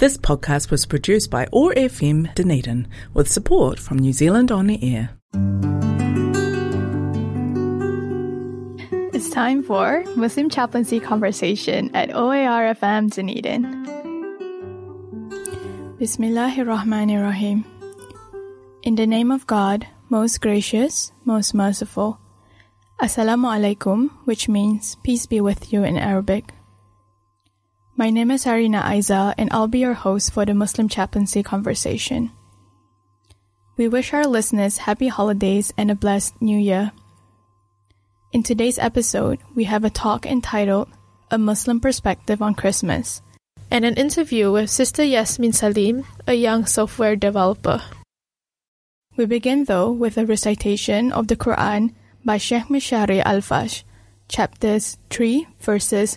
This podcast was produced by OAR FM Dunedin with support from New Zealand On the Air. It's time for Muslim Chaplaincy Conversation at OAR FM Dunedin. Bismillahirrahmanirrahim. In the name of God, most gracious, most merciful. Assalamu alaikum, which means peace be with you in Arabic. My name is Arina Aiza, and I'll be your host for the Muslim Chaplaincy Conversation. We wish our listeners happy holidays and a blessed new year. In today's episode, we have a talk entitled A Muslim Perspective on Christmas and an interview with Sister Yasmin Salim, a young software developer. We begin though with a recitation of the Quran by Sheikh Mishari Al-Afasy, chapters 3, verses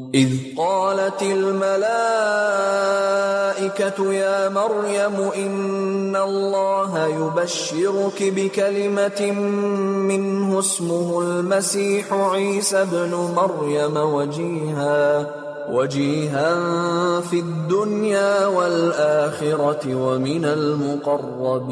إذ قالت الملائكة يا مريم إن الله يبشرك بكلمة منه اسمه المسيح عيسى ابن مريم وجيها وجيها في الدنيا والآخرة ومن المقربين.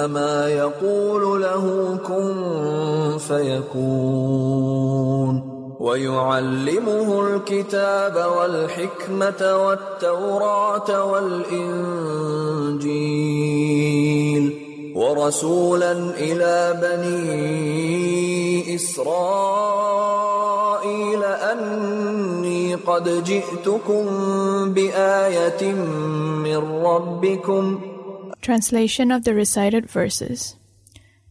فإنما يقول له كن فيكون. ويعلمه الكتاب والحكمة والتوراة والإنجيل. ورسولا إلى بني إسرائيل أني قد جئتكم بآية من ربكم. Translation of the recited verses.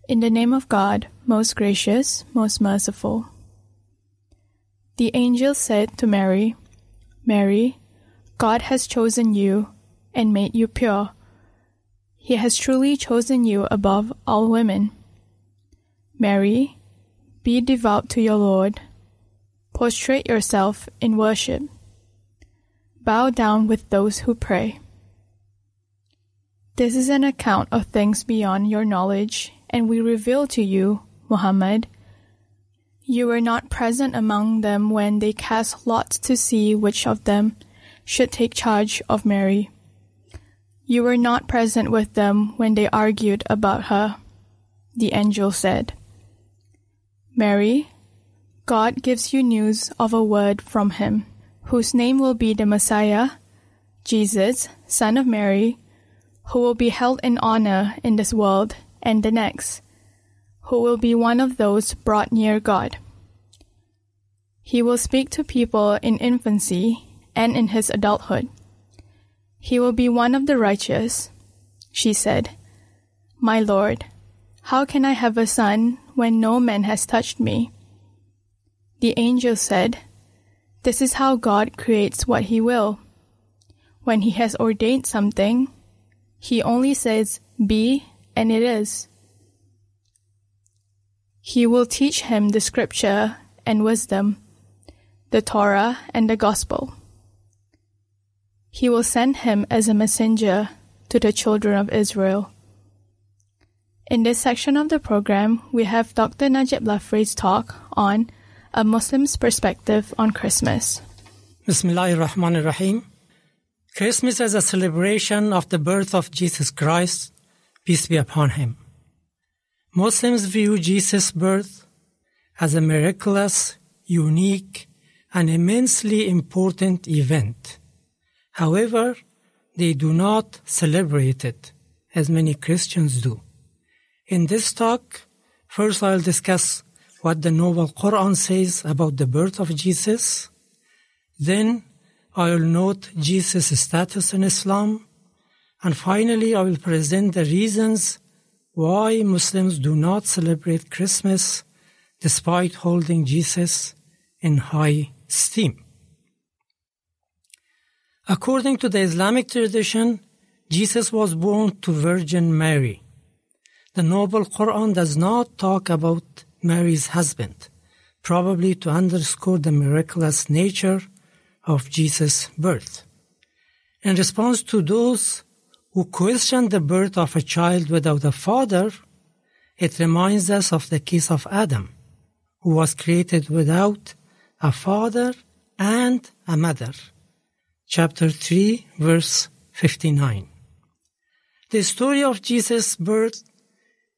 In the name of God, most gracious, most merciful. The angel said to Mary, Mary, God has chosen you and made you pure. He has truly chosen you above all women. Mary, be devout to your Lord. Prostrate yourself in worship. Bow down with those who pray. This is an account of things beyond your knowledge, and we reveal to you, Muhammad. You were not present among them when they cast lots to see which of them should take charge of Mary. You were not present with them when they argued about her. The angel said, Mary, God gives you news of a word from him, whose name will be the Messiah, Jesus, son of Mary, who will be held in honor in this world and the next, who will be one of those brought near God. He will speak to people in infancy and in his adulthood. He will be one of the righteous. She said, My Lord, how can I have a son when no man has touched me? The angel said, This is how God creates what he will. When he has ordained something, he only says, Be, and it is. He will teach him the scripture and wisdom, the Torah and the gospel. He will send him as a messenger to the children of Israel. In this section of the program, we have Dr. Najib Lafraie's talk on a Muslim's perspective on Christmas. Bismillahir Rahmanir Rahim. Christmas is a celebration of the birth of Jesus Christ, peace be upon him. Muslims view Jesus' birth as a miraculous, unique, and immensely important event. However, they do not celebrate it as many Christians do. In this talk, first I'll discuss what the Noble Quran says about the birth of Jesus. Then I will note Jesus' status in Islam. And finally, I will present the reasons why Muslims do not celebrate Christmas despite holding Jesus in high esteem. According to the Islamic tradition, Jesus was born to Virgin Mary. The Noble Quran does not talk about Mary's husband, probably to underscore the miraculous nature of Jesus' birth. In response to those who question the birth of a child without a father, it reminds us of the case of Adam, who was created without a father and a mother. Chapter 3, verse 59. The story of Jesus' birth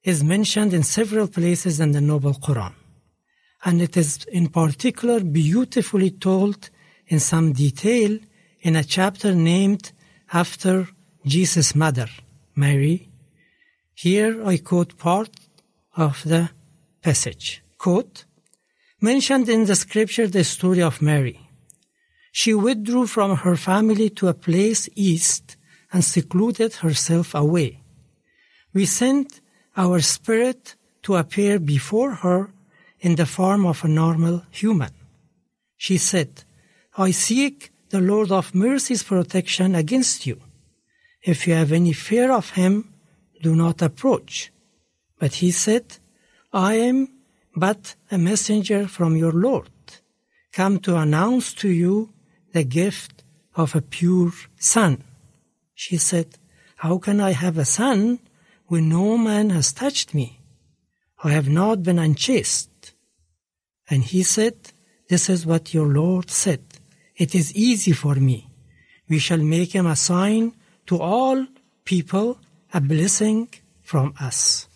is mentioned in several places in the Noble Quran, and it is in particular beautifully told in some detail in a chapter named after Jesus' mother, Mary. Here I quote part of the passage. Quote, mentioned in the scripture the story of Mary. She withdrew from her family to a place east and secluded herself away. We sent our spirit to appear before her in the form of a normal human. She said, I seek the Lord of mercy's protection against you. If you have any fear of him, do not approach. But he said, I am but a messenger from your Lord, come to announce to you the gift of a pure son. She said, How can I have a son when no man has touched me? I have not been unchaste. And he said, This is what your Lord said. It is easy for me. We shall make him a sign to all people, a blessing from us.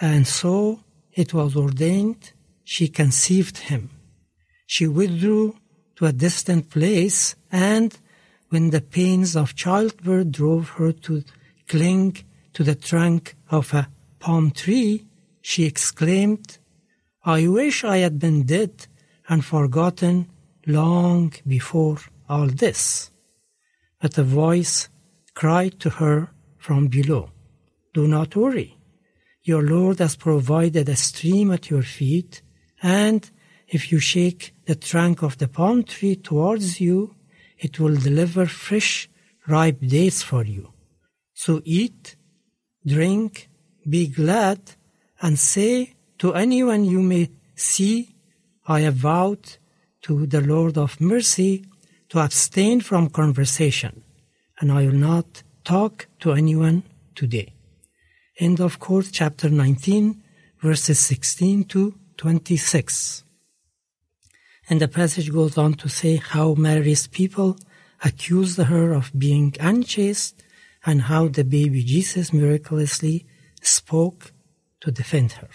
And so it was ordained, she conceived him. She withdrew to a distant place and when the pains of childbirth drove her to cling to the trunk of a palm tree, she exclaimed, I wish I had been dead and forgotten long before all this. But a voice cried to her from below, Do not worry. Your Lord has provided a stream at your feet, and if you shake the trunk of the palm tree towards you, it will deliver fresh, ripe dates for you. So eat, drink, be glad, and say to anyone you may see, I have vowed to the Lord of mercy to abstain from conversation, and I will not talk to anyone today. End of quote, chapter 19, verses 16 to 26. And the passage goes on to say how Mary's people accused her of being unchaste and how the baby Jesus miraculously spoke to defend her.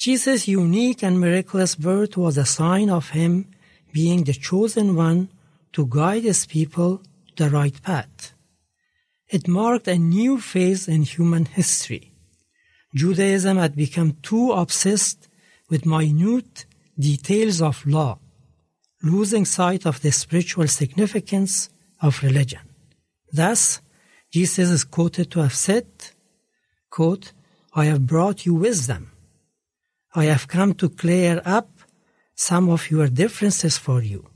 Jesus' unique and miraculous birth was a sign of him being the chosen one to guide his people to the right path. It marked a new phase in human history. Judaism had become too obsessed with minute details of law, losing sight of the spiritual significance of religion. Thus, Jesus is quoted to have said, quote, I have brought you wisdom. I have come to clear up some of your differences for you.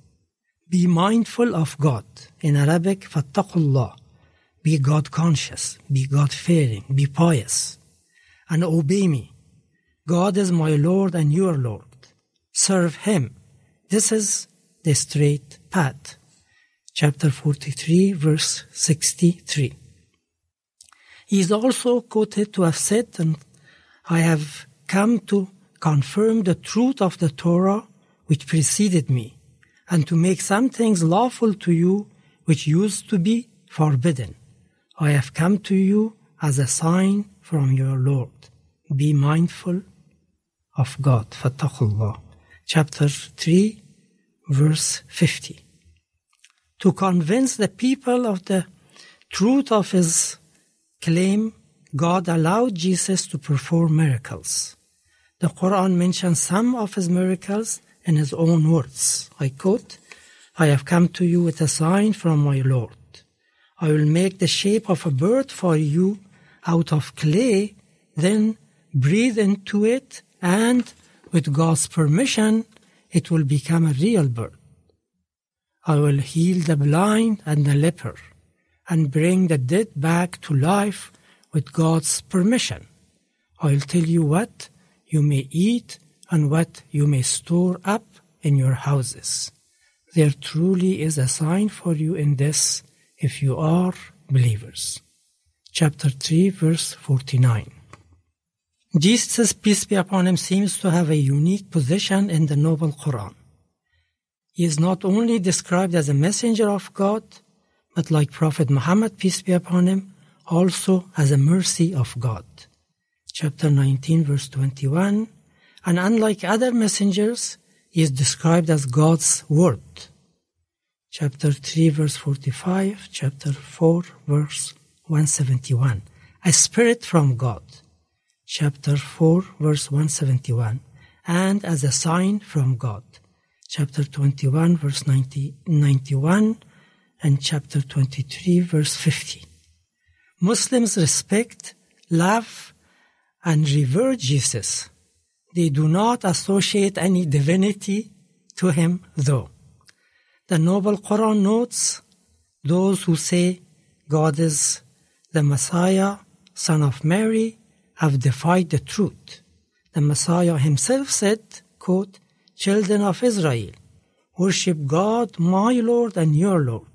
Be mindful of God. In Arabic, fattaqullah. Be God conscious, be God fearing, be pious, and obey me. God is my Lord and your Lord serve Him. This is the straight path. Chapter 43, verse 63. He is also quoted to have said, and I have come to confirm the truth of the Torah which preceded me, and to make some things lawful to you which used to be forbidden. I have come to you as a sign from your Lord. Be mindful of God. Fattaqullah. Chapter 3, verse 50. To convince the people of the truth of his claim, God allowed Jesus to perform miracles. The Quran mentions some of his miracles in his own words. I quote, I have come to you with a sign from my Lord. I will make the shape of a bird for you out of clay, then breathe into it, and with God's permission, it will become a real bird. I will heal the blind and the leper, and bring the dead back to life with God's permission. I'll tell you what you may eat and what you may store up in your houses. There truly is a sign for you in this if you are believers. Chapter 3, verse 49. Jesus, peace be upon him, seems to have a unique position in the Noble Quran. He is not only described as a messenger of God, but like Prophet Muhammad, peace be upon him, also as a mercy of God. Chapter 19, verse 21. And unlike other messengers, he is described as God's Word. Chapter 3, verse 45, chapter 4, verse 171. A spirit from God. Chapter 4, verse 171. And as a sign from God. Chapter 21, verse 90, 91, and chapter 23, verse 50. Muslims respect, love, and revere Jesus. They do not associate any divinity to him, though. The Noble Quran notes those who say God is the Messiah, son of Mary, have defied the truth. The Messiah himself said, quote, Children of Israel, worship God, my Lord and your Lord.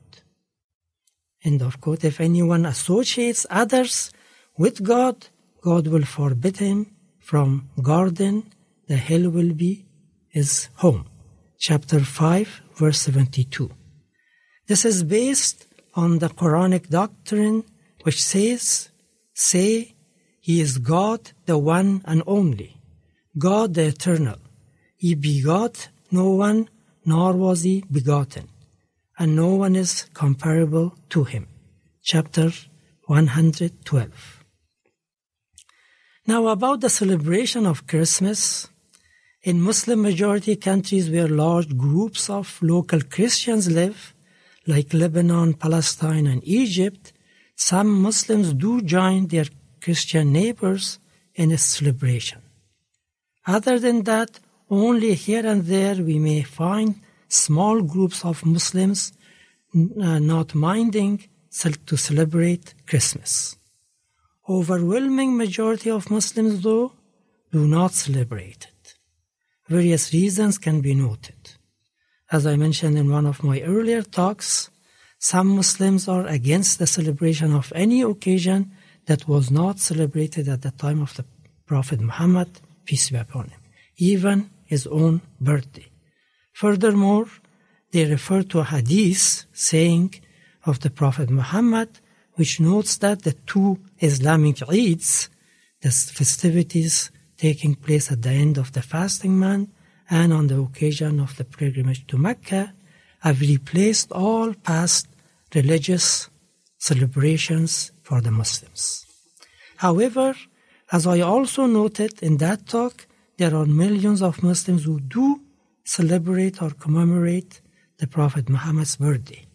End of quote. If anyone associates others with God, God will forbid him from garden, the hell will be his home. Chapter 5, verse 72. This is based on the Quranic doctrine which says, Say, He is God, the one and only, God the eternal. He begot no one, nor was he begotten, and no one is comparable to him. Chapter 112. Now, about the celebration of Christmas, in Muslim majority countries where large groups of local Christians live, like Lebanon, Palestine, and Egypt, some Muslims do join their Christian neighbors in a celebration. Other than that, only here and there we may find small groups of Muslims uh, not minding to celebrate Christmas. Overwhelming majority of Muslims, though, do not celebrate it. Various reasons can be noted. As I mentioned in one of my earlier talks, some Muslims are against the celebration of any occasion that was not celebrated at the time of the Prophet Muhammad, peace be upon him, even his own birthday. Furthermore, they refer to a hadith saying of the Prophet Muhammad, which notes that the two Islamic Eids, the festivities taking place at the end of the fasting month and on the occasion of the pilgrimage to Mecca, have replaced all past religious celebrations for the Muslims. However, as I also noted in that talk, there are millions of Muslims who do celebrate or commemorate the Prophet Muhammad's birthday.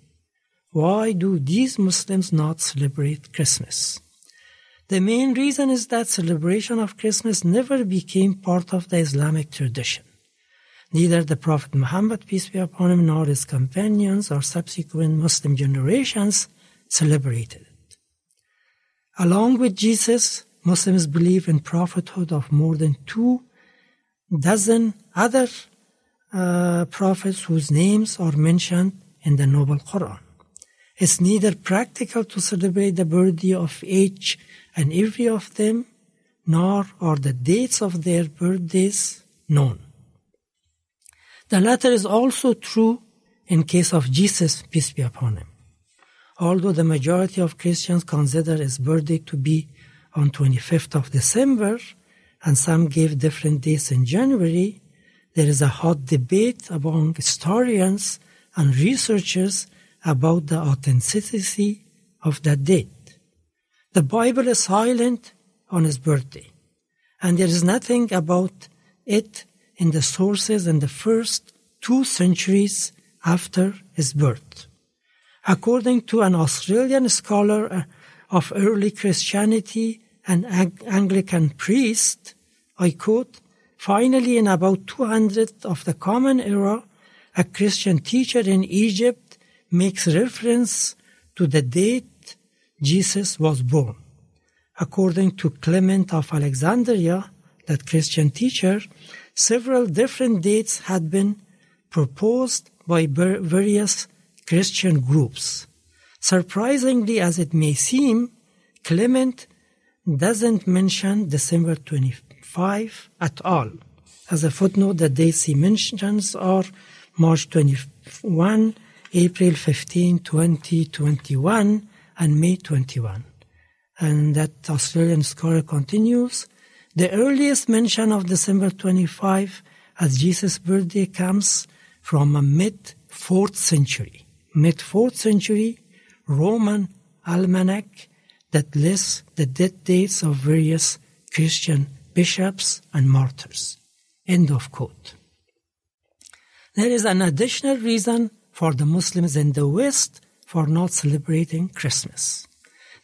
Why do these Muslims not celebrate Christmas? The main reason is that celebration of Christmas never became part of the Islamic tradition. Neither the Prophet Muhammad, peace be upon him, nor his companions or subsequent Muslim generations celebrated it. Along with Jesus, Muslims believe in prophethood of more than two dozen other uh, prophets whose names are mentioned in the Noble Quran. It's neither practical to celebrate the birthday of each and every of them, nor are the dates of their birthdays known. The latter is also true in case of Jesus, peace be upon him. Although the majority of Christians consider his birthday to be on 25th of December, and some give different dates in January, there is a hot debate among historians and researchers about the authenticity of that date. The Bible is silent on his birthday, and there is nothing about it in the sources in the first two centuries after his birth. According to an Australian scholar uh, of early Christianity and Anglican priest, I quote, finally in about 200 of the Common Era, a Christian teacher in Egypt makes reference to the date Jesus was born. According to Clement of Alexandria, that Christian teacher, several different dates had been proposed by various Christian groups. Surprisingly as it may seem, Clement doesn't mention December 25 at all. As a footnote, the dates he mentions are March 21, April 15, 2021, and May 21. And that Australian scholar continues, the earliest mention of December 25 as Jesus' birthday comes from a mid 4th century, mid 4th century Roman almanac that lists the death dates of various Christian bishops and martyrs. End of quote. There is an additional reason for the Muslims in the West for not celebrating Christmas.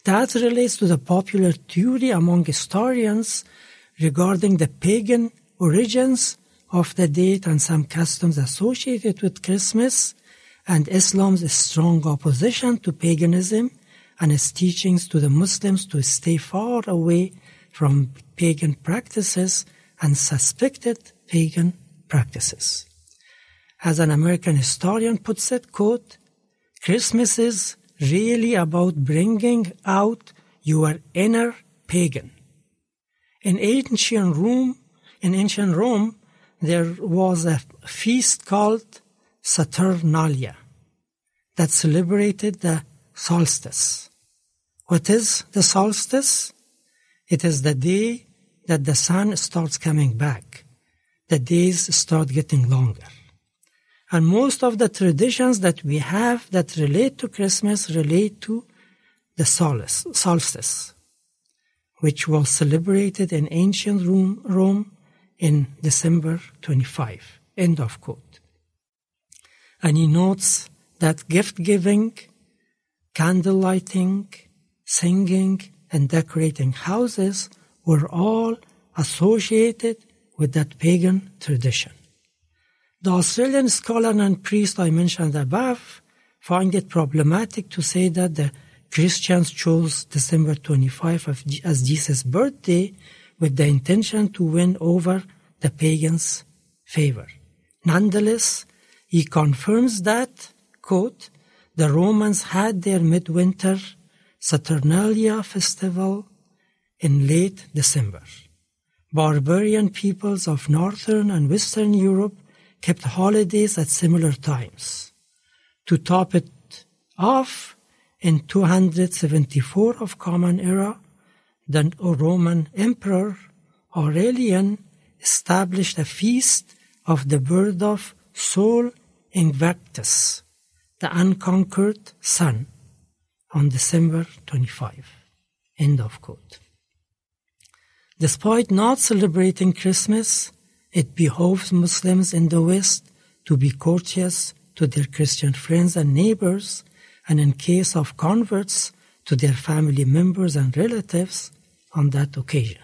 That relates to the popular theory among historians regarding the pagan origins of the date and some customs associated with Christmas and Islam's strong opposition to paganism and its teachings to the Muslims to stay far away from pagan practices and suspected pagan practices. As an American historian puts it, quote, Christmas is really about bringing out your inner pagan. In ancient Rome, in ancient Rome, there was a feast called Saturnalia that celebrated the solstice. What is the solstice? It is the day that the sun starts coming back. The days start getting longer. And most of the traditions that we have that relate to Christmas relate to the solstice, which was celebrated in ancient Rome in December 25. End of quote. And he notes that gift giving, candle lighting, singing, and decorating houses were all associated with that pagan tradition. The Australian scholar and priest I mentioned above find it problematic to say that the Christians chose December 25 as Jesus' birthday with the intention to win over the pagans' favor. Nonetheless, he confirms that, quote, the Romans had their midwinter Saturnalia festival in late December. Barbarian peoples of northern and western Europe kept holidays at similar times. To top it off, in 274 of Common Era, the Roman Emperor Aurelian established a feast of the birth of Sol Invictus, the unconquered sun, on December 25. End of quote. Despite not celebrating Christmas, it behoves Muslims in the West to be courteous to their Christian friends and neighbors, and in case of converts, to their family members and relatives on that occasion.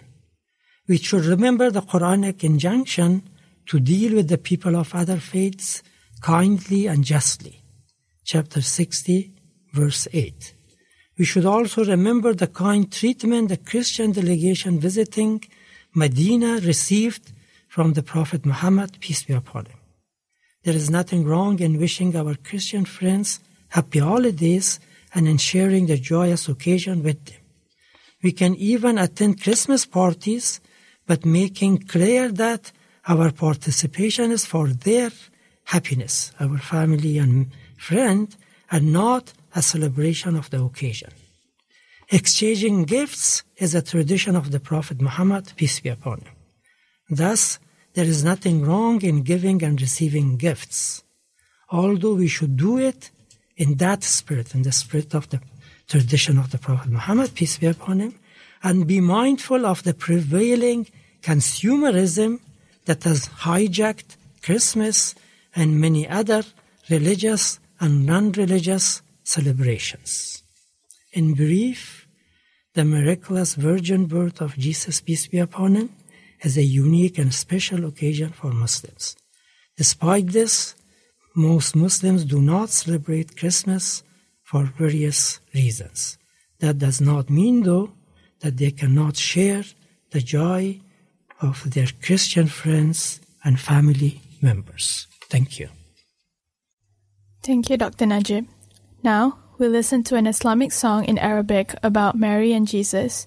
We should remember the Quranic injunction to deal with the people of other faiths kindly and justly. Chapter 60, verse 8. We should also remember the kind treatment the Christian delegation visiting Medina received from the Prophet Muhammad, peace be upon him. There is nothing wrong in wishing our Christian friends happy holidays and in sharing the joyous occasion with them. We can even attend Christmas parties, but making clear that Our participation is for their happiness, our family and friend, and not a celebration of the occasion. Exchanging gifts is a tradition of the Prophet Muhammad, peace be upon him. Thus, there is nothing wrong in giving and receiving gifts, although we should do it in that spirit, in the spirit of the tradition of the Prophet Muhammad, peace be upon him, and be mindful of the prevailing consumerism that has hijacked Christmas and many other religious and non-religious celebrations. In brief, the miraculous virgin birth of Jesus, peace be upon him, is a unique and special occasion for Muslims. Despite this, most Muslims do not celebrate Christmas for various reasons. That does not mean, though, that they cannot share the joy of their Christian friends and family members. Thank you. Thank you, Dr. Najib. Now, we listen to an Islamic song in Arabic about Mary and Jesus.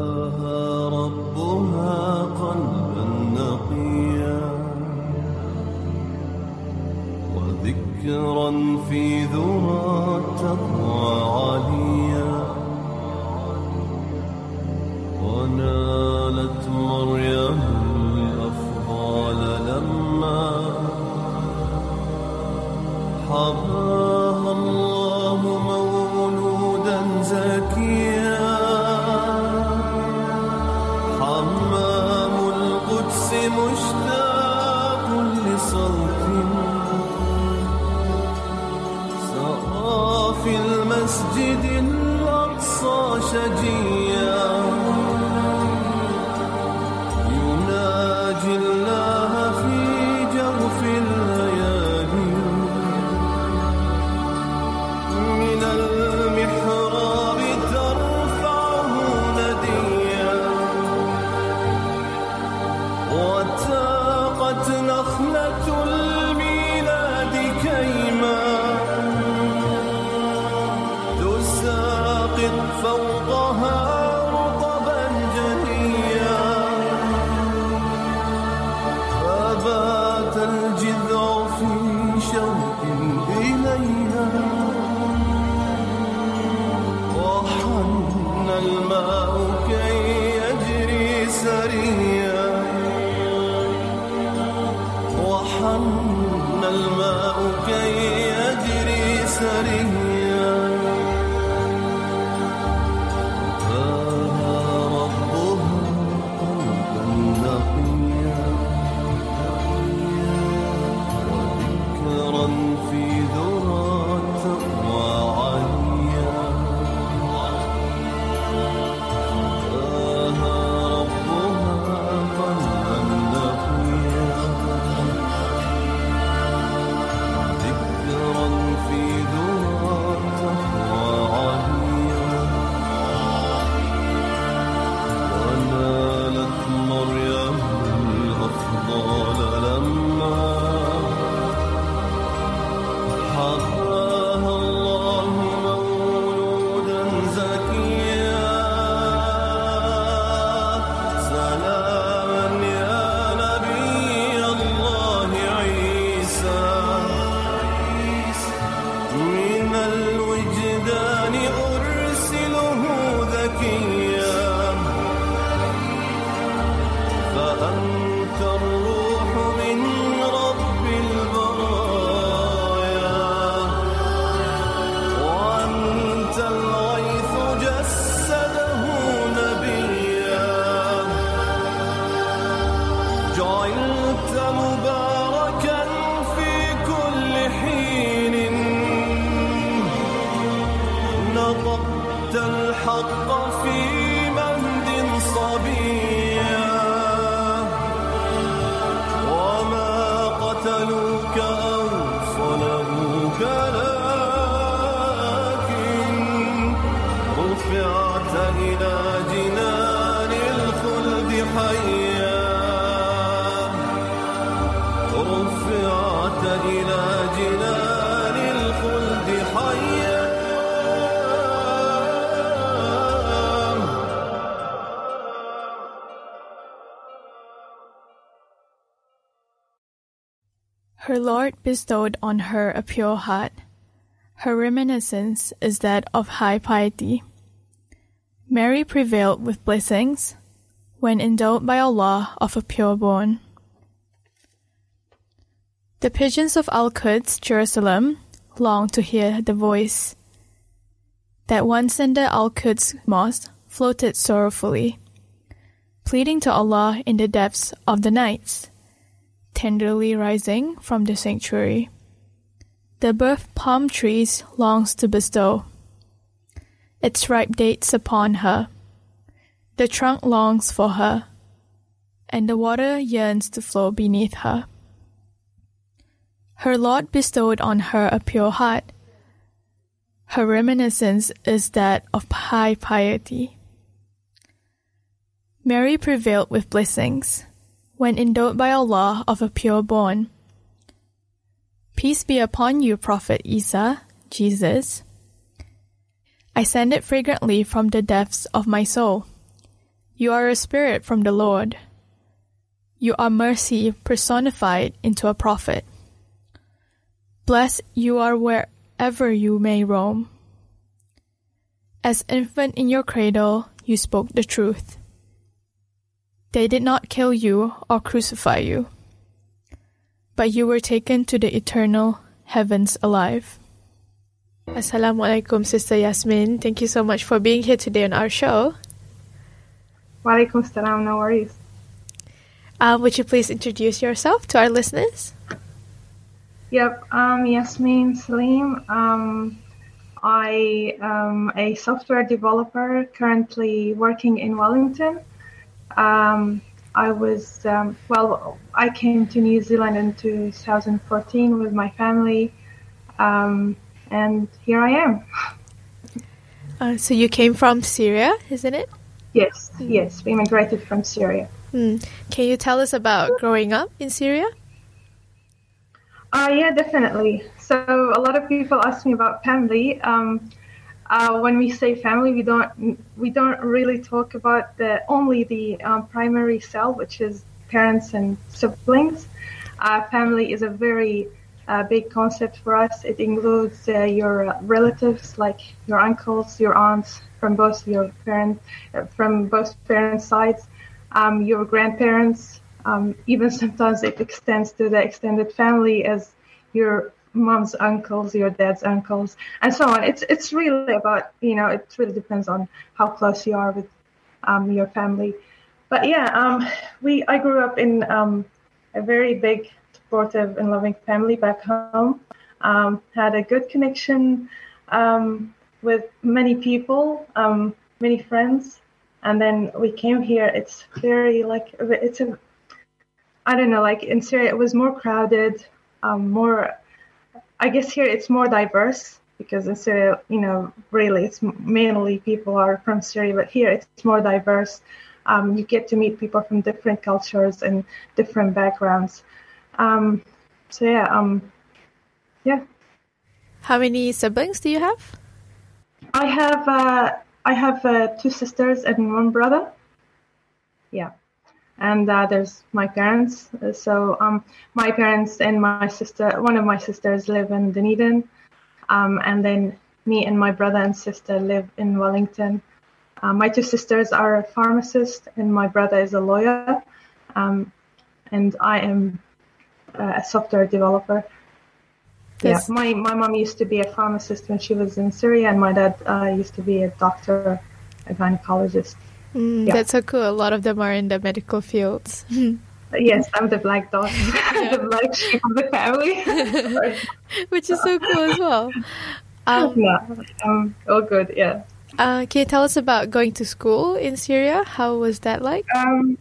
وذكرا في ذرى التقوى عليا. ونالت مريم الأفضال لما حباها المسجد الأقصى شجيا Lord bestowed on her a pure heart. Her reminiscence is that of high piety. Mary prevailed with blessings when endowed by Allah of a pure born. The pigeons of Al Quds, Jerusalem, long to hear the voice that once in the Al Quds mosque floated sorrowfully, pleading to Allah in the depths of the nights tenderly rising from the sanctuary. The birth palm trees longs to bestow its ripe dates upon her. The trunk longs for her, and the water yearns to flow beneath her. Her Lord bestowed on her a pure heart. Her reminiscence is that of high piety. Mary prevailed with blessings when endowed by Allah of a pure born. Peace be upon you, Prophet Isa, Jesus. I send it fragrantly from the depths of my soul. You are a spirit from the Lord. You are mercy personified into a prophet. Blessed you are wherever you may roam. As infant in your cradle, you spoke the truth. They did not kill you or crucify you, but you were taken to the eternal heavens alive. Assalamu alaikum, Sister Yasmin. Thank you so much for being here today on our show. Walaikum salam, no worries. Uh, would you please introduce yourself to our listeners? Yep, um, Yasmin Salim. Um, I am a software developer currently working in Wellington. Um, I was, um, well, I came to New Zealand in 2014 with my family, um, and here I am. Uh, so you came from Syria, isn't it? Yes, yes, we immigrated from Syria. Hmm. Can you tell us about growing up in Syria? Uh, yeah, definitely. So a lot of people ask me about family. Um, uh, when we say family, we don't we don't really talk about the only the um, primary cell, which is parents and siblings. Uh, family is a very uh, big concept for us. It includes uh, your relatives, like your uncles, your aunts from both your parents, uh, from both parents' sides, um, your grandparents. Um, even sometimes it extends to the extended family as your mom's uncles, your dad's uncles, and so on. It's it's really about you know it really depends on how close you are with um, your family. But yeah, um, we I grew up in um, a very big, supportive and loving family back home. Um, had a good connection um, with many people, um, many friends, and then we came here. It's very like it's a I don't know, like in Syria, it was more crowded, um, more. I guess here it's more diverse because in Syria, you know, really it's mainly people are from Syria, but here it's more diverse. Um, you get to meet people from different cultures and different backgrounds. Um, so yeah, um, yeah. How many siblings do you have? I have uh, I have uh, two sisters and one brother. Yeah and uh, there's my parents. So um, my parents and my sister, one of my sisters live in Dunedin, um, and then me and my brother and sister live in Wellington. Uh, my two sisters are a pharmacist, and my brother is a lawyer, um, and I am uh, a software developer. Yes. Yeah, my my mom used to be a pharmacist when she was in Syria, and my dad uh, used to be a doctor, a gynecologist. Mm, Yeah. That's so cool. A lot of them are in the medical fields. Yes, I'm the black dog, the black sheep of the family. Which is so cool as well. Um, yeah, um, all good. Yeah. uh, can you tell us about going to school in Syria? How was that like? Um,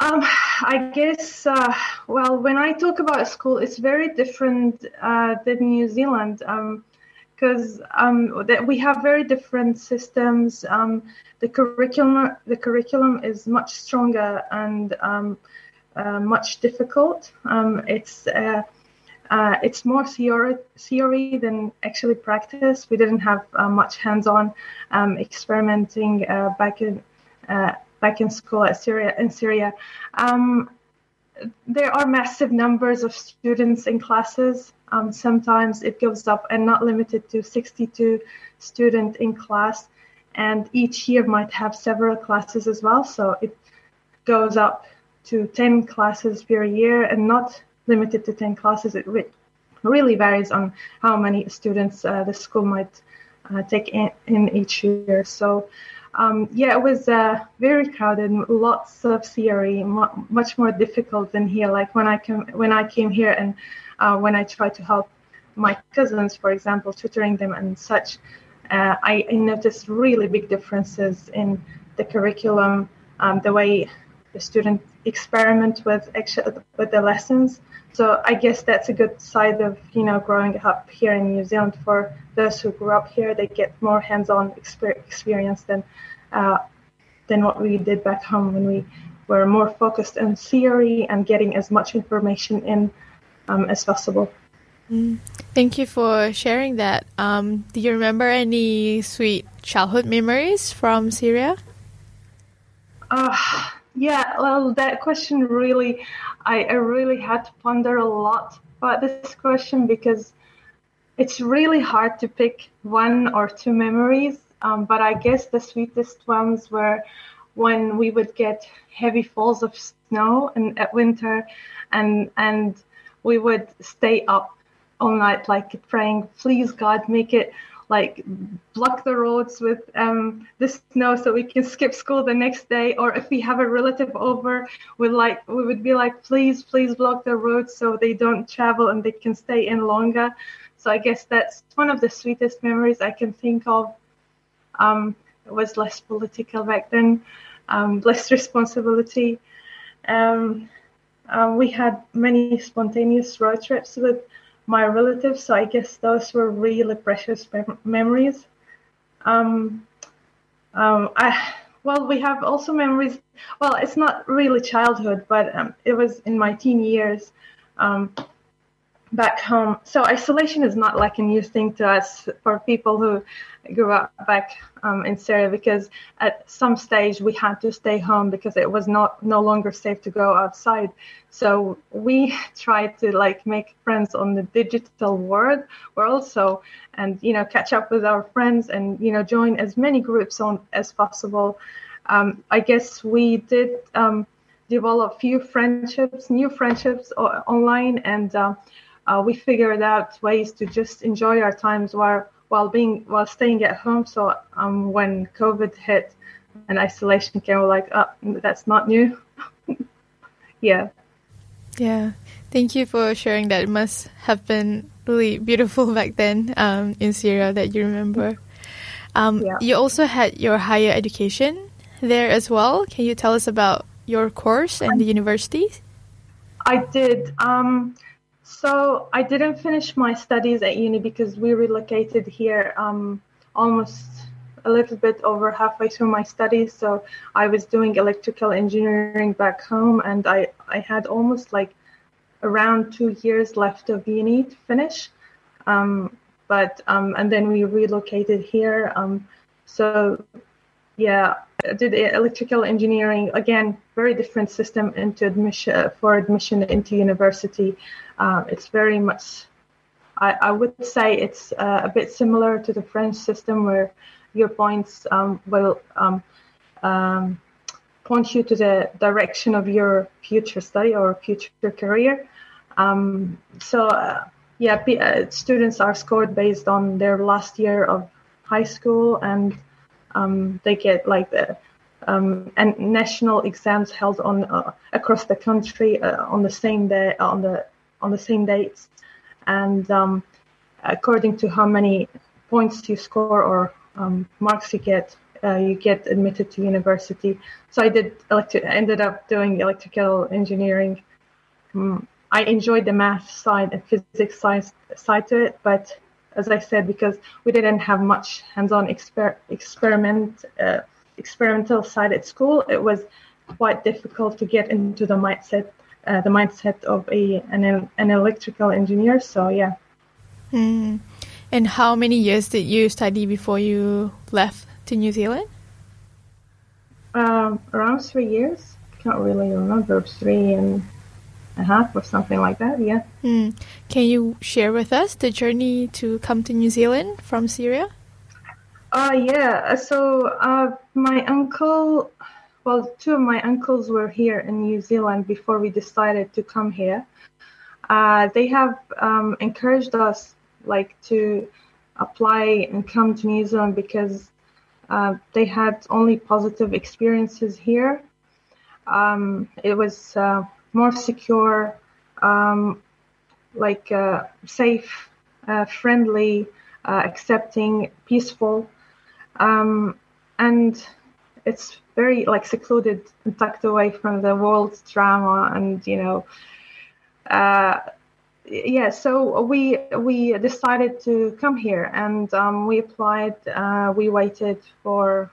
um, I guess. Uh, well, when I talk about school, it's very different uh, than New Zealand. Um, because um, we have very different systems. Um, the curriculum the curriculum is much stronger and um, uh, much difficult. Um, it's uh, uh, it's more theory, theory than actually practice. We didn't have uh, much hands-on um, experimenting uh, back in uh, back in school at Syria in Syria. There are massive numbers of students in classes. Um, sometimes it goes up and not limited to 62 students in class. And each year might have several classes as well. So it goes up to 10 classes per year and not limited to 10 classes. It re- really varies on how many students uh, the school might uh, take in, in, each year. So, um, yeah, it was uh, very crowded, lots of theory, much more difficult than here. Like when I came when I came here and uh, when I tried to help my cousins, for example, tutoring them and such, uh, I, I, noticed really big differences in the curriculum, um, the way the student experiment with actually with the lessons. So I guess that's a good side of you know growing up here in New Zealand for those who grew up here. They get more hands-on exper- experience than uh, than what we did back home when we were more focused on theory and getting as much information in um, as possible. Mm. Thank you for sharing that. Um, do you remember any sweet childhood memories from Syria? Uh, yeah, well, that question really, I, I really had to ponder a lot about this question because it's really hard to pick one or two memories. Um, but I guess the sweetest ones were when we would get heavy falls of snow and at winter, and and we would stay up all night, like praying, please God, make it like block the roads with um, the snow so we can skip school the next day. Or if we have a relative over we like we would be like please please block the roads so they don't travel and they can stay in longer. So i guess that's one of the sweetest memories i can think of. Um, it was less political back then um, less responsibility. Um, uh, we had many spontaneous road trips with my relatives. So I guess those were really precious mem- memories. Um, um, I well, we have also memories. Well, it's not really childhood, but um, it was in my teen years. Back home. So isolation is not like a new thing to us for people who grew up back um, in Syria because at some stage we had to stay home because it was not no longer safe to go outside. So we tried to like make friends on the digital world world so and you know catch up with our friends and you know join as many groups on as possible. Um, I guess we did um, develop few friendships, new friendships online and. Uh, uh, we figured out ways to just enjoy our times while while being while staying at home. So um, when COVID hit and isolation came, we're like, oh, that's not new. yeah. Yeah. Thank you for sharing that. It must have been really beautiful back then um, in Syria that you remember. Um, yeah. You also had your higher education there as well. Can you tell us about your course and the university? I did. Um, so I didn't finish my studies at uni because we relocated here um, almost a little bit over halfway through my studies. So I was doing electrical engineering back home, and I I had almost like around two years left of uni to finish. Um, but um, and then we relocated here. Um, so yeah, I did electrical engineering again, very different system into admission for admission into university. Uh, it's very much, I, I would say it's uh, a bit similar to the French system where your points um, will um, um, point you to the direction of your future study or future career. Um, so, uh, yeah, uh, students are scored based on their last year of high school and um, they get like the um, and national exams held on uh, across the country uh, on the same day on the on the same dates, and um, according to how many points you score or um, marks you get, uh, you get admitted to university. So I did electric, ended up doing electrical engineering. Um, I enjoyed the math side and physics side, side to it, but as I said, because we didn't have much hands-on exper- experiment uh, experimental side at school, it was quite difficult to get into the mindset uh, the mindset of a an, an electrical engineer. So yeah. Mm. And how many years did you study before you left to New Zealand? Um, around three years. Can't really remember three and a half or something like that. Yeah. Mm. Can you share with us the journey to come to New Zealand from Syria? Uh, yeah. So uh, my uncle, well, two of my uncles were here in New Zealand before we decided to come here. Uh, they have um, encouraged us like to apply and come to New Zealand because uh, they had only positive experiences here. Um, it was uh, more secure, um, like uh, safe, uh, friendly, uh, accepting, peaceful, um, and it's very like secluded and tucked away from the world's drama and you know uh, yeah so we we decided to come here and um, we applied uh, we waited for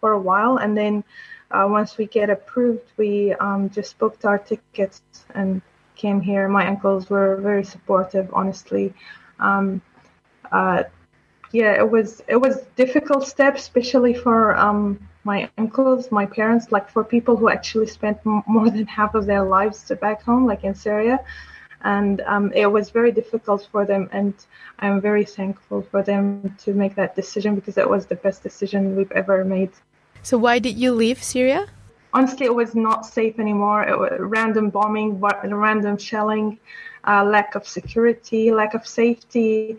for a while and then uh, once we get approved we um, just booked our tickets and came here. My uncles were very supportive honestly. Um, uh, yeah it was it was difficult step especially for um, my uncles my parents like for people who actually spent m- more than half of their lives back home like in syria and um, it was very difficult for them and i'm very thankful for them to make that decision because it was the best decision we've ever made So why did you leave Syria? honestly, it was not safe anymore. It was random bombing, random shelling, uh, lack of security, lack of safety.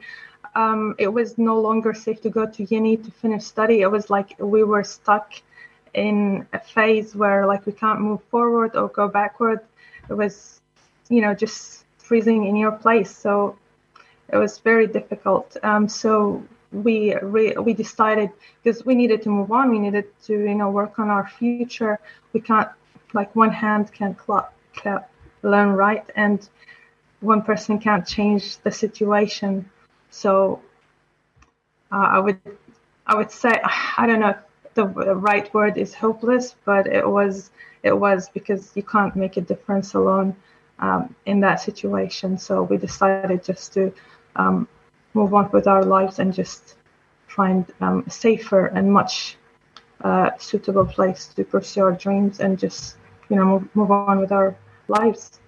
Um, it was no longer safe to go to uni to finish study. It was like we were stuck in a phase where like we can't move forward or go backward. It was, you know, just freezing in your place. So it was very difficult. Um, so we re- we decided because we needed to move on. We needed to you know work on our future. We can't like one hand can't cl- can't learn right, and one person can't change the situation. So uh, I would I would say I don't know if the right word is hopeless, but it was it was because you can't make a difference alone um, in that situation. So we decided just to um, move on with our lives and just find um, a safer and much uh, suitable place to pursue our dreams and just you know move, move on with our lives.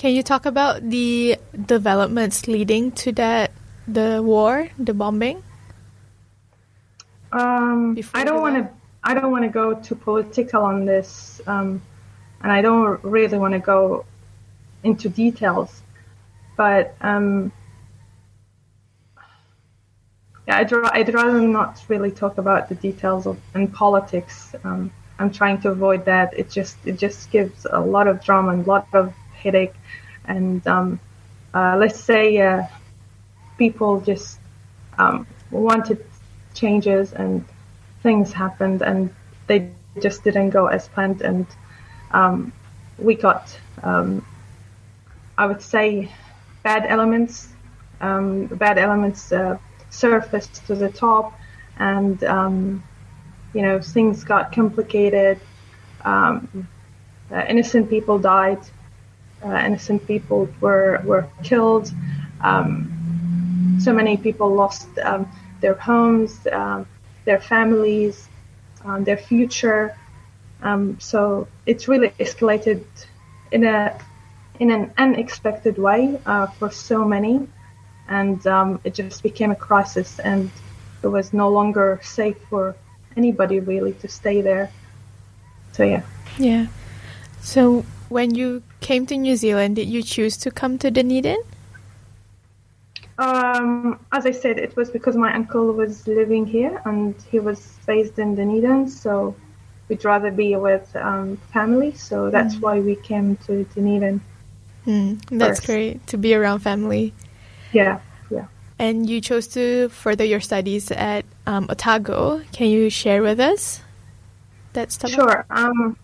Can you talk about the developments leading to that the war, the bombing? Um, I don't want to. I don't want to go too political on this, um, and I don't really want to go into details. But um, yeah, I'd, I'd rather not really talk about the details of and politics. Um, I'm trying to avoid that. It just it just gives a lot of drama and a lot of headache. And um, uh, let's say uh, people just um, wanted changes and things happened and they just didn't go as planned and um, we got um, I would say bad elements um, bad elements uh, surfaced to the top and um, you know things got complicated um, uh, innocent people died uh, innocent people were were killed. Um, so many people lost um, their homes um, their families um, their future. Um, so it's really escalated in a in an unexpected way uh, for so many. And um, it just became a crisis and it was no longer safe for anybody really to stay there. So yeah. Yeah. So when you came to New Zealand, did you choose to come to Dunedin? Um, as I said, it was because my uncle was living here and he was based in Dunedin, so we'd rather be with um, family. So that's why we came to Dunedin. Mm, that's First. great to be around family. Yeah, yeah. And you chose to further your studies at um, Otago. Can you share with us that stuff? Sure. Um,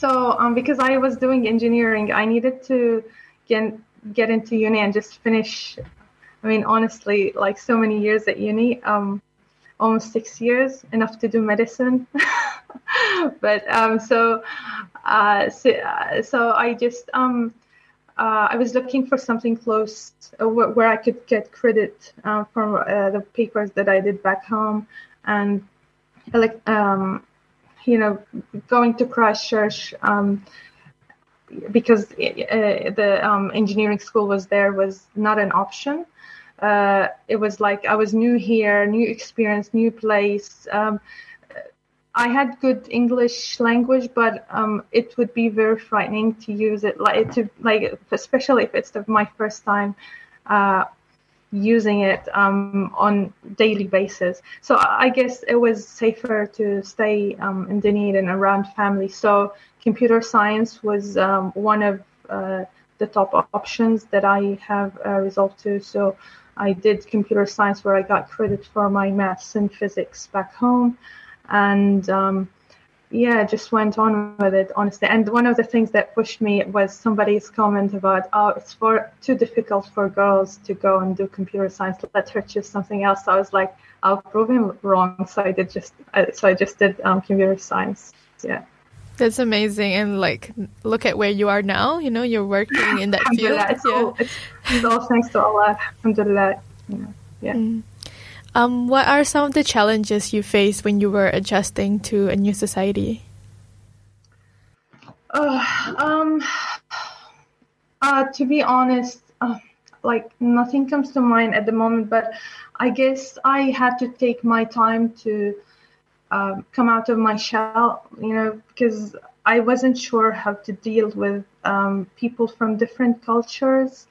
so um, because I was doing engineering, I needed to get get into uni and just finish. I mean, honestly, like so many years at uni, um, almost six years, enough to do medicine. but um, so, uh, so, uh, so I just um, uh, I was looking for something close uh, where, where I could get credit uh, for uh, the papers that I did back home, and like um, you know, going to Christchurch. Um, because uh, the um, engineering school was there was not an option. Uh, it was like I was new here, new experience, new place. Um, I had good English language, but um, it would be very frightening to use it, like to like, especially if it's the, my first time uh, using it um, on daily basis. So I guess it was safer to stay um, in Dunedin around family. So computer science was um, one of uh, the top options that I have uh, resolved to. So I did computer science where I got credit for my maths and physics back home. And um, yeah, just went on with it, honestly. And one of the things that pushed me was somebody's comment about, oh, it's for too difficult for girls to go and do computer science. Let her choose something else. So I was like, I'll prove him wrong. So I did just, uh, so I just did um, computer science. Yeah. That's amazing, and like, look at where you are now. You know, you're working in that field. It's, yeah. all, it's, it's all thanks to Allah. Alhamdulillah. Yeah. yeah. Mm. Um, what are some of the challenges you faced when you were adjusting to a new society? Uh, um, uh, to be honest, uh, like nothing comes to mind at the moment, but I guess I had to take my time to um, come out of my shell, you know, because I wasn't sure how to deal with um, people from different cultures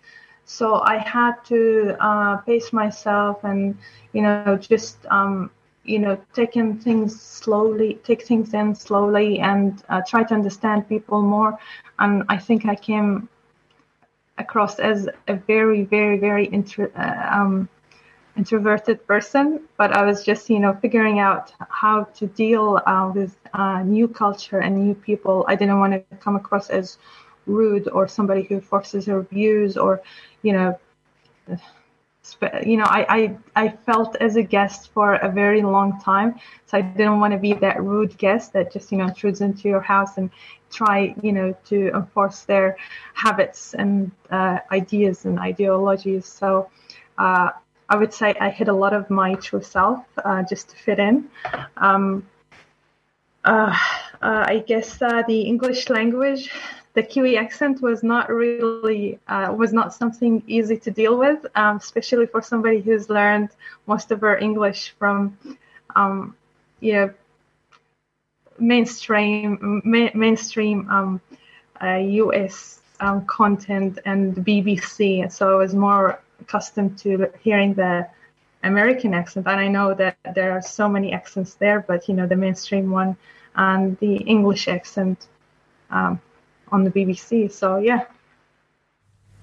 so I had to uh, pace myself and, you know, just, um, you know, taking things slowly, take things in slowly and uh, try to understand people more. And I think I came across as a very, very, very intro, uh, um, introverted person, but I was just, you know, figuring out how to deal uh, with uh, new culture and new people. I didn't want to come across as rude or somebody who forces her views or you know you know I, I i felt as a guest for a very long time. So i didn't want to be that rude guest that just you know intrudes into your house and try you know to enforce their habits and uh, ideas and ideologies. So uh, i would say i hid a lot of my true self uh, just to fit in. Um, uh, i guess uh, the english language the Kiwi accent was not really uh, was not something easy to deal with, um, especially for somebody who's learned most of her English from, um, know, mainstream ma- mainstream um, uh, U.S. Um, content and BBC. So I was more accustomed to hearing the American accent, and I know that there are so many accents there, but you know the mainstream one and the English accent. Um, on the BBC. So yeah.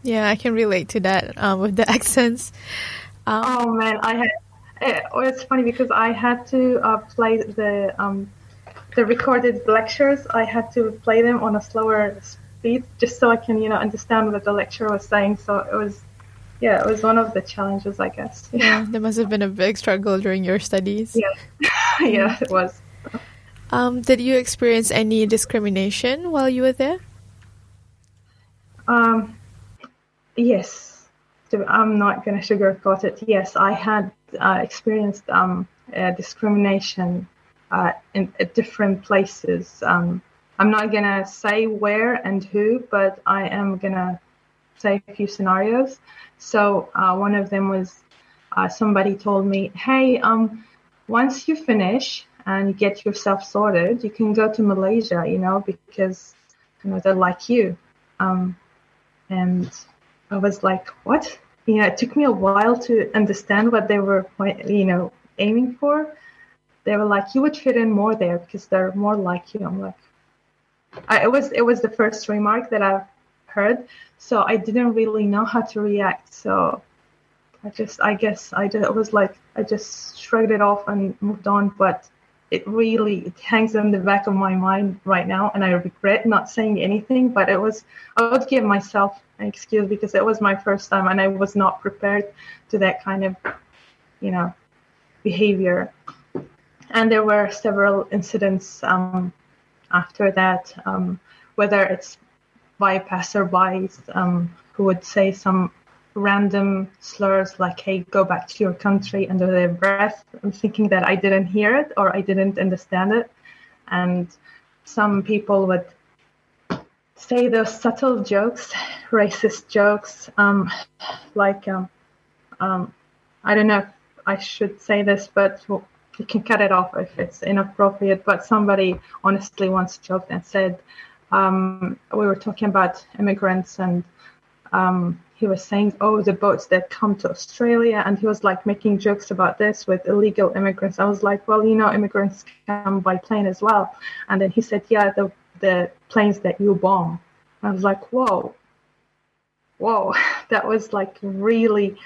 Yeah, I can relate to that um, with the accents. Um, oh man, I had. It, oh, it's funny because I had to uh, play the um, the recorded lectures. I had to play them on a slower speed just so I can, you know, understand what the lecturer was saying. So it was, yeah, it was one of the challenges, I guess. Yeah, yeah there must have been a big struggle during your studies. Yeah, yeah, it was. Um, did you experience any discrimination while you were there? Um, yes, I'm not going to sugarcoat it. Yes, I had uh, experienced um, uh, discrimination uh, in different places. Um, I'm not going to say where and who, but I am going to say a few scenarios. So uh, one of them was uh, somebody told me, "Hey, um, once you finish and get yourself sorted, you can go to Malaysia, you know, because you know they're like you." Um, and I was like, what? You know, it took me a while to understand what they were, you know, aiming for. They were like, you would fit in more there because they're more like you. I'm like, I, it was it was the first remark that I've heard, so I didn't really know how to react. So I just, I guess, I just, it was like I just shrugged it off and moved on. But it really it hangs in the back of my mind right now, and I regret not saying anything. But it was I would give myself an excuse because it was my first time, and I was not prepared to that kind of, you know, behavior. And there were several incidents um, after that, um, whether it's by passerbys um, who would say some random slurs like hey go back to your country under their breath i'm thinking that i didn't hear it or i didn't understand it. And some people would say those subtle jokes racist jokes um, like um, um, i don't know if i should say this but you can cut it off if it's inappropriate but somebody honestly once joked and said um, we were talking about immigrants and um, he was saying, "Oh, the boats that come to Australia," and he was like making jokes about this with illegal immigrants. I was like, "Well, you know, immigrants come by plane as well." And then he said, "Yeah, the the planes that you bomb." I was like, "Whoa, whoa!" That was like really,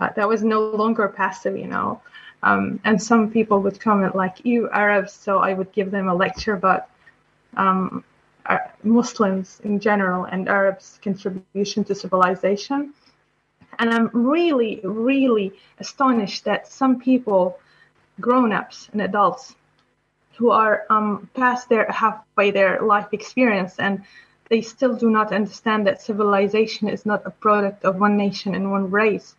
uh, that was no longer passive, you know. Um, and some people would comment like, "You Arabs," so I would give them a lecture but um, Muslims in general and Arabs' contribution to civilization. And I'm really, really astonished that some people, grown ups and adults, who are um, past their halfway their life experience and they still do not understand that civilization is not a product of one nation and one race,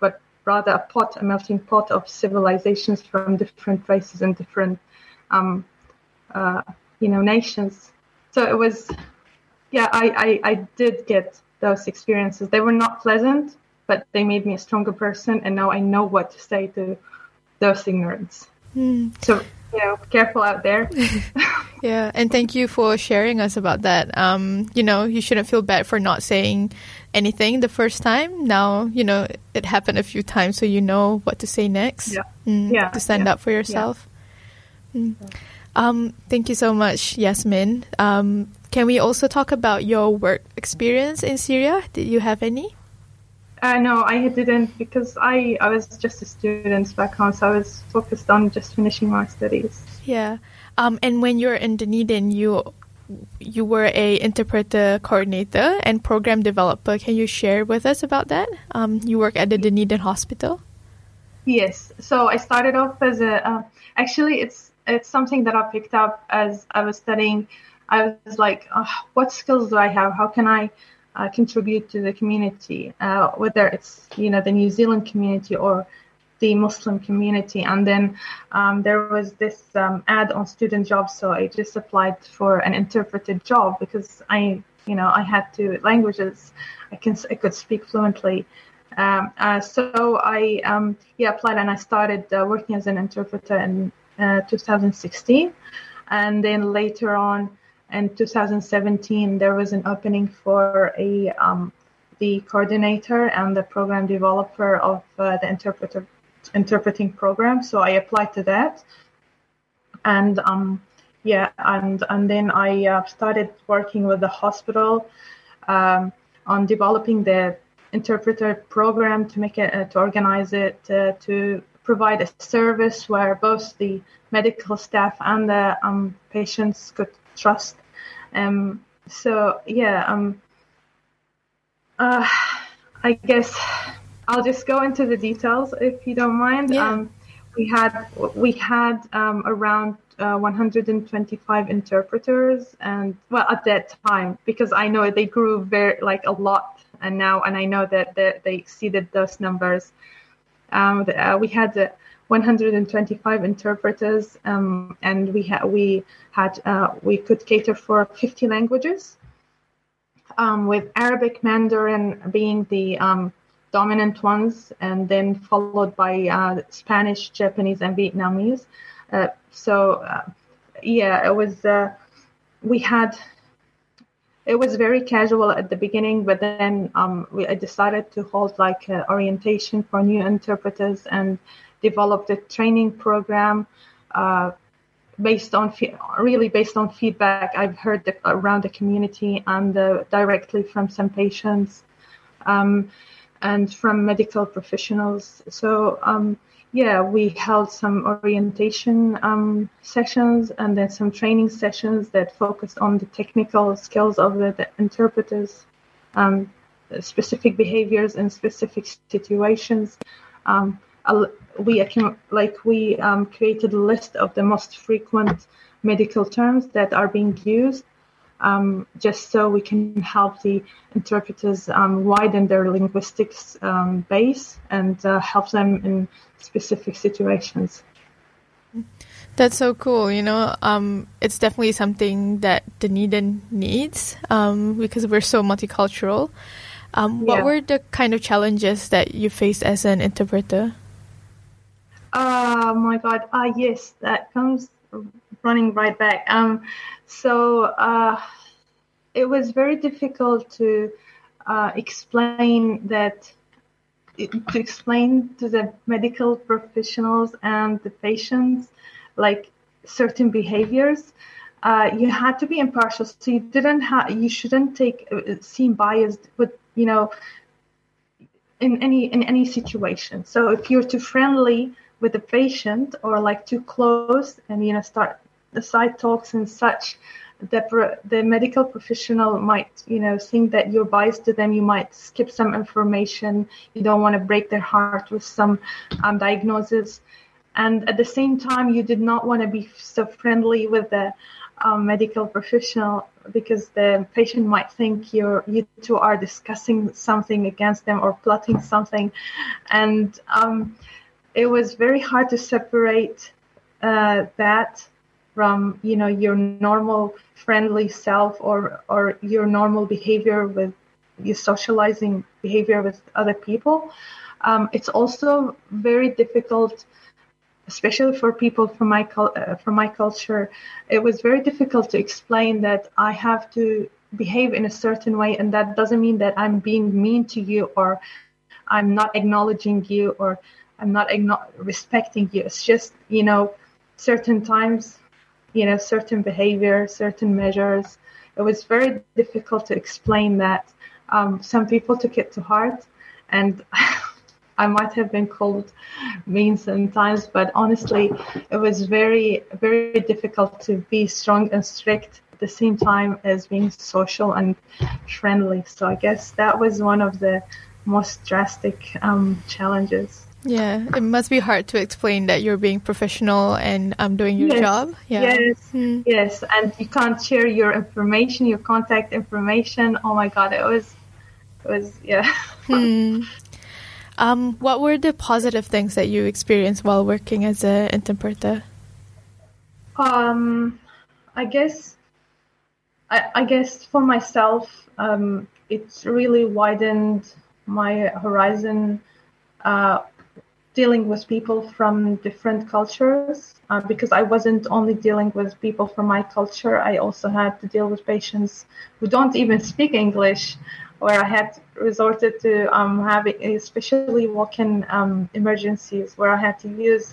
but rather a pot, a melting pot of civilizations from different races and different, um, uh, you know, nations so it was yeah I, I i did get those experiences. They were not pleasant but they made me a stronger person and now i know what to say to those ignorants. Mm. so you know careful out there. Yeah and thank you for sharing us about that. Um you know you shouldn't feel bad for not saying anything the first time. Now you know it happened a few times so you know what to say next. Yeah, mm, yeah to stand yeah. up for yourself. Yeah. Mm. Um, thank you so much, Yasmin. Um, can we also talk about your work experience in Syria? Did you have any? Uh, no, I didn't because I, I was just a student back home, so I was focused on just finishing my studies. Yeah. Um, and when you're in Dunedin, you you were a interpreter coordinator and program developer. Can you share with us about that? Um, you work at the Dunedin Hospital. Yes. So I started off as a. Uh, actually, it's it's something that I picked up as I was studying. I was like, oh, what skills do I have? How can I uh, contribute to the community, uh, whether it's you know the New Zealand community or the Muslim community? And then um, there was this um, ad on student jobs, so I just applied for an interpreted job because I you know I had two languages. I can I could speak fluently. Um, uh, so I um, yeah applied and I started uh, working as an interpreter in uh, 2016. And then later on in 2017, there was an opening for a um, the coordinator and the program developer of uh, the interpreter interpreting program. So I applied to that, and um, yeah, and and then I uh, started working with the hospital um, on developing the interpreter program to make it uh, to organize it uh, to provide a service where both the medical staff and the um, patients could trust. Um, so yeah, um, uh, I guess I'll just go into the details if you don't mind. Yeah. Um, we had we had um, around uh, 125 interpreters, and well, at that time, because I know they grew very like a lot, and now, and I know that they, they exceeded those numbers. Um, uh, we had uh, 125 interpreters, um, and we had we had uh, we could cater for 50 languages, um, with Arabic, Mandarin being the um, dominant ones, and then followed by uh, Spanish, Japanese, and Vietnamese. Uh, so, yeah, it was. We had it was very casual at the beginning, but then um, we, I decided to hold like orientation for new interpreters and developed a training program uh, based on really based on feedback I've heard the, around the community and uh, directly from some patients um, and from medical professionals. So um, yeah, we held some orientation um, sessions and then some training sessions that focused on the technical skills of the, the interpreters, um, specific behaviors in specific situations. Um, we like we um, created a list of the most frequent medical terms that are being used um, just so we can help the interpreters um, widen their linguistics um, base and uh, help them in specific situations. That's so cool. You know, um, it's definitely something that Dunedin needs um, because we're so multicultural. Um, what Yeah. were the kind of challenges that you faced as an interpreter? Oh my god! Ah, yes, that comes running right back. Um, so uh, it was very difficult to uh, explain that to explain to the medical professionals and the patients like certain behaviors. Uh, you had to be impartial, so you didn't have you shouldn't take uh, seem biased with you know in any in any situation. So if you're too friendly with the patient or like too close and you know start the side talks and such, the the medical professional might you know think that you're biased to them. You might skip some information. You don't want to break their heart with some um, diagnosis, and at the same time you did not want to be so friendly with the um, medical professional because the patient might think you're you two are discussing something against them or plotting something, and um, it was very hard to separate uh, that from you know your normal friendly self or or your normal behavior with your socializing behavior with other people. Um, it's also very difficult especially for people from my uh, from my culture, it was very difficult to explain that I have to behave in a certain way, and that doesn't mean that I'm being mean to you or I'm not acknowledging you or I'm not respecting you. It's just you know certain times, you know certain behavior, certain measures. It was very difficult to explain that. Um, some people took it to heart, and I might have been called mean sometimes, but honestly, it was very, very difficult to be strong and strict at the same time as being social and friendly. So I guess that was one of the most drastic um, challenges. Yeah, it must be hard to explain that you're being professional and I'm um, doing your Yes, job. Yeah. Yes, Hmm. yes, and you can't share your information, your contact information. Oh my God, it was, it was, yeah. Hmm. Um, what were the positive things that you experienced while working as an interpreter? Um, I guess, I, I guess for myself, um, it's really widened my horizon, uh, dealing with people from different cultures. Uh, because I wasn't only dealing with people from my culture, I also had to deal with patients who don't even speak English, where I had resorted to um, having, especially walk-in um, emergencies, where I had to use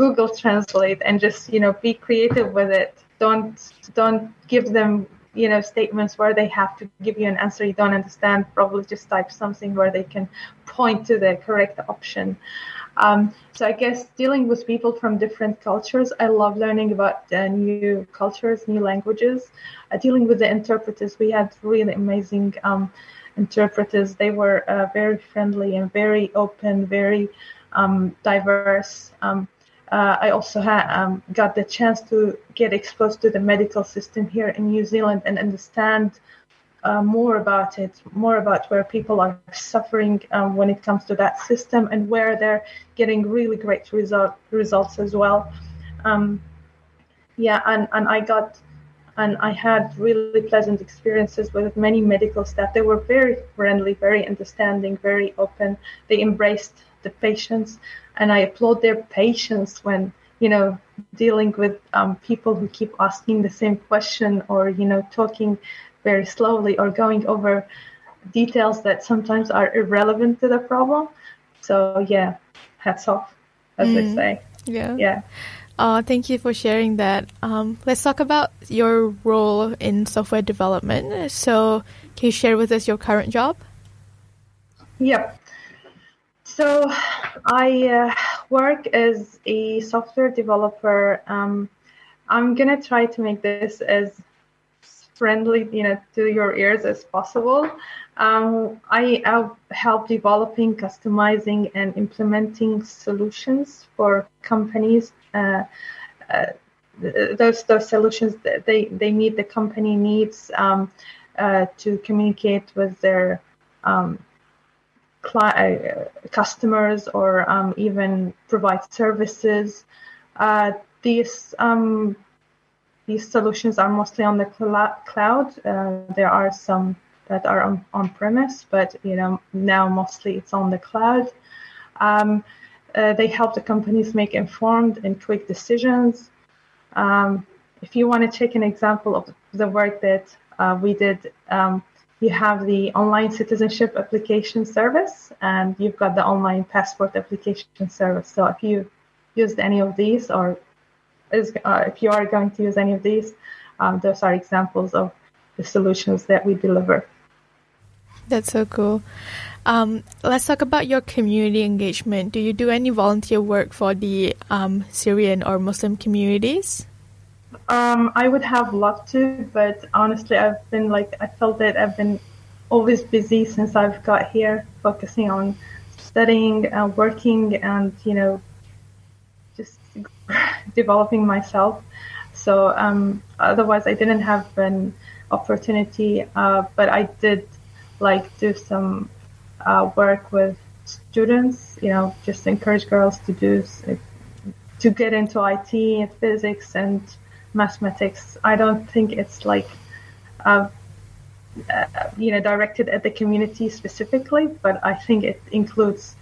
Google Translate and just you know be creative with it. Don't don't give them you know statements where they have to give you an answer you don't understand. Probably just type something where they can point to the correct option. Um, so I guess dealing with people from different cultures, I love learning about uh, new cultures, new languages. Uh, dealing with the interpreters, we had really amazing um, interpreters. They were uh, very friendly and very open, very um, diverse. Um, uh, I also had um, got the chance to get exposed to the medical system here in New Zealand and understand uh, more about it, more about where people are suffering um, when it comes to that system and where they're getting really great result, results as well. Um, yeah, and, and I got and I had really pleasant experiences with many medical staff. They were very friendly, very understanding, very open. They embraced the patients, and I applaud their patience when you know dealing with um, people who keep asking the same question or you know talking very slowly or going over details that sometimes are irrelevant to the problem. So yeah, hats off, as they Mm. say. Yeah. Yeah. Uh, thank you for sharing that. Um, let's talk about your role in software development. So, can you share with us your current job? Yep. So I uh, work as a software developer, um, I'm gonna try to make this as friendly, you know, to your ears as possible. Um, I help developing, customizing, and implementing solutions for companies. Uh, uh, those those solutions that they they meet the company needs um, uh, to communicate with their um, uh, customers or um, even provide services. Uh, these um, these solutions are mostly on the cl- cloud. Uh, there are some that are on, on premise, but you know now mostly it's on the cloud. Um, uh, they help the companies make informed and quick decisions. Um, if you want to take an example of the work that uh, we did, um, you have the online citizenship application service, and you've got the online passport application service. So if you used any of these, or is, uh, if you are going to use any of these, um, those are examples of the solutions that we deliver. That's so cool. Um, let's talk about your community engagement. Do you do any volunteer work for the um, Syrian or Muslim communities? Um, I would have loved to, but honestly, I've been like, I felt that I've been always busy since I've got here, focusing on studying, uh, working, and, you know, just developing myself. So um, otherwise, I didn't have an opportunity, uh, but I did like do some uh, work with students. You know, just encourage girls to do to get into IT, and physics, and mathematics. I don't think it's like. Uh, uh, you know, directed at the community specifically, but I think it includes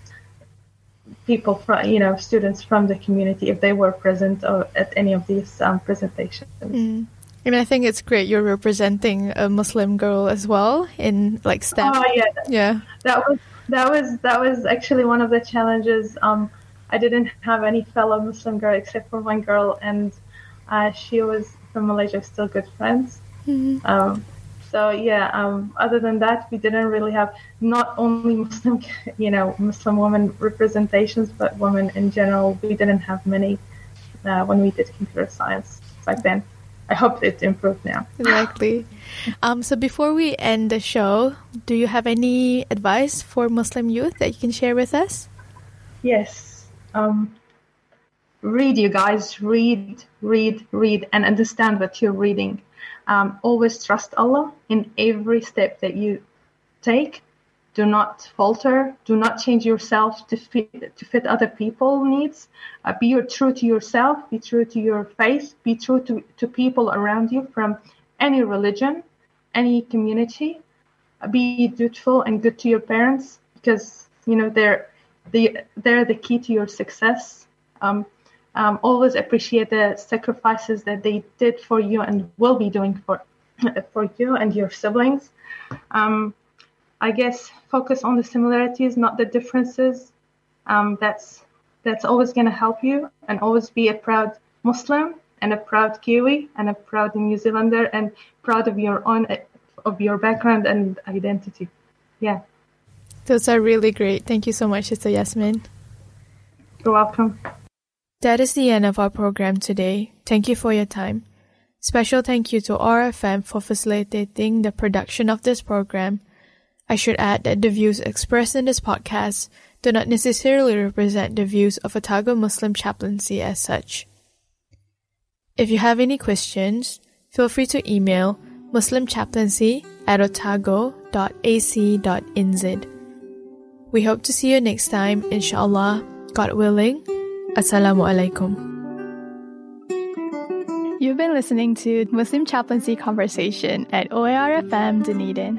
people from, you know, students from the community if they were present or at any of these um, presentations. Mm. And I think it's great you're representing a Muslim girl as well in like STEM. Oh yeah, yeah. That was that was that was actually one of the challenges. Um, I didn't have any fellow Muslim girl except for one girl, and uh, she was from Malaysia. Still good friends. Mm-hmm. Um, so yeah. Um, other than that, we didn't really have not only Muslim, you know, Muslim women representations, but women in general. We didn't have many uh, when we did computer science back then. I hope it's improved now. Exactly. Um, so before we end the show, do you have any advice for Muslim youth that you can share with us? Yes. Um, read, you guys. Read, read, read, and understand what you're reading. Um, always trust Allah in every step that you take. Do not falter. Do not change yourself to fit to fit other people's needs. Uh, be true to yourself. Be true to your faith. Be true to, to people around you from any religion, any community. Uh, be dutiful and good to your parents because you know they're the they're the key to your success. Um, um, always appreciate the sacrifices that they did for you and will be doing for for you and your siblings. Um, I guess focus on the similarities, not the differences. Um, that's that's always going to help you, and always be a proud Muslim and a proud Kiwi and a proud New Zealander and proud of your own of your background and identity. Yeah. Those are really great. Thank you so much, Sister Yasmin. You're welcome. That is the end of our program today. Thank you for your time. Special thank you to OARFM for facilitating the production of this program. I should add that the views expressed in this podcast do not necessarily represent the views of Otago Muslim Chaplaincy as such. If you have any questions, feel free to email muslimchaplaincy at otago.ac.nz. We hope to see you next time, inshallah, God willing. Assalamu alaikum. You've been listening to Muslim Chaplaincy Conversation at OARFM Dunedin.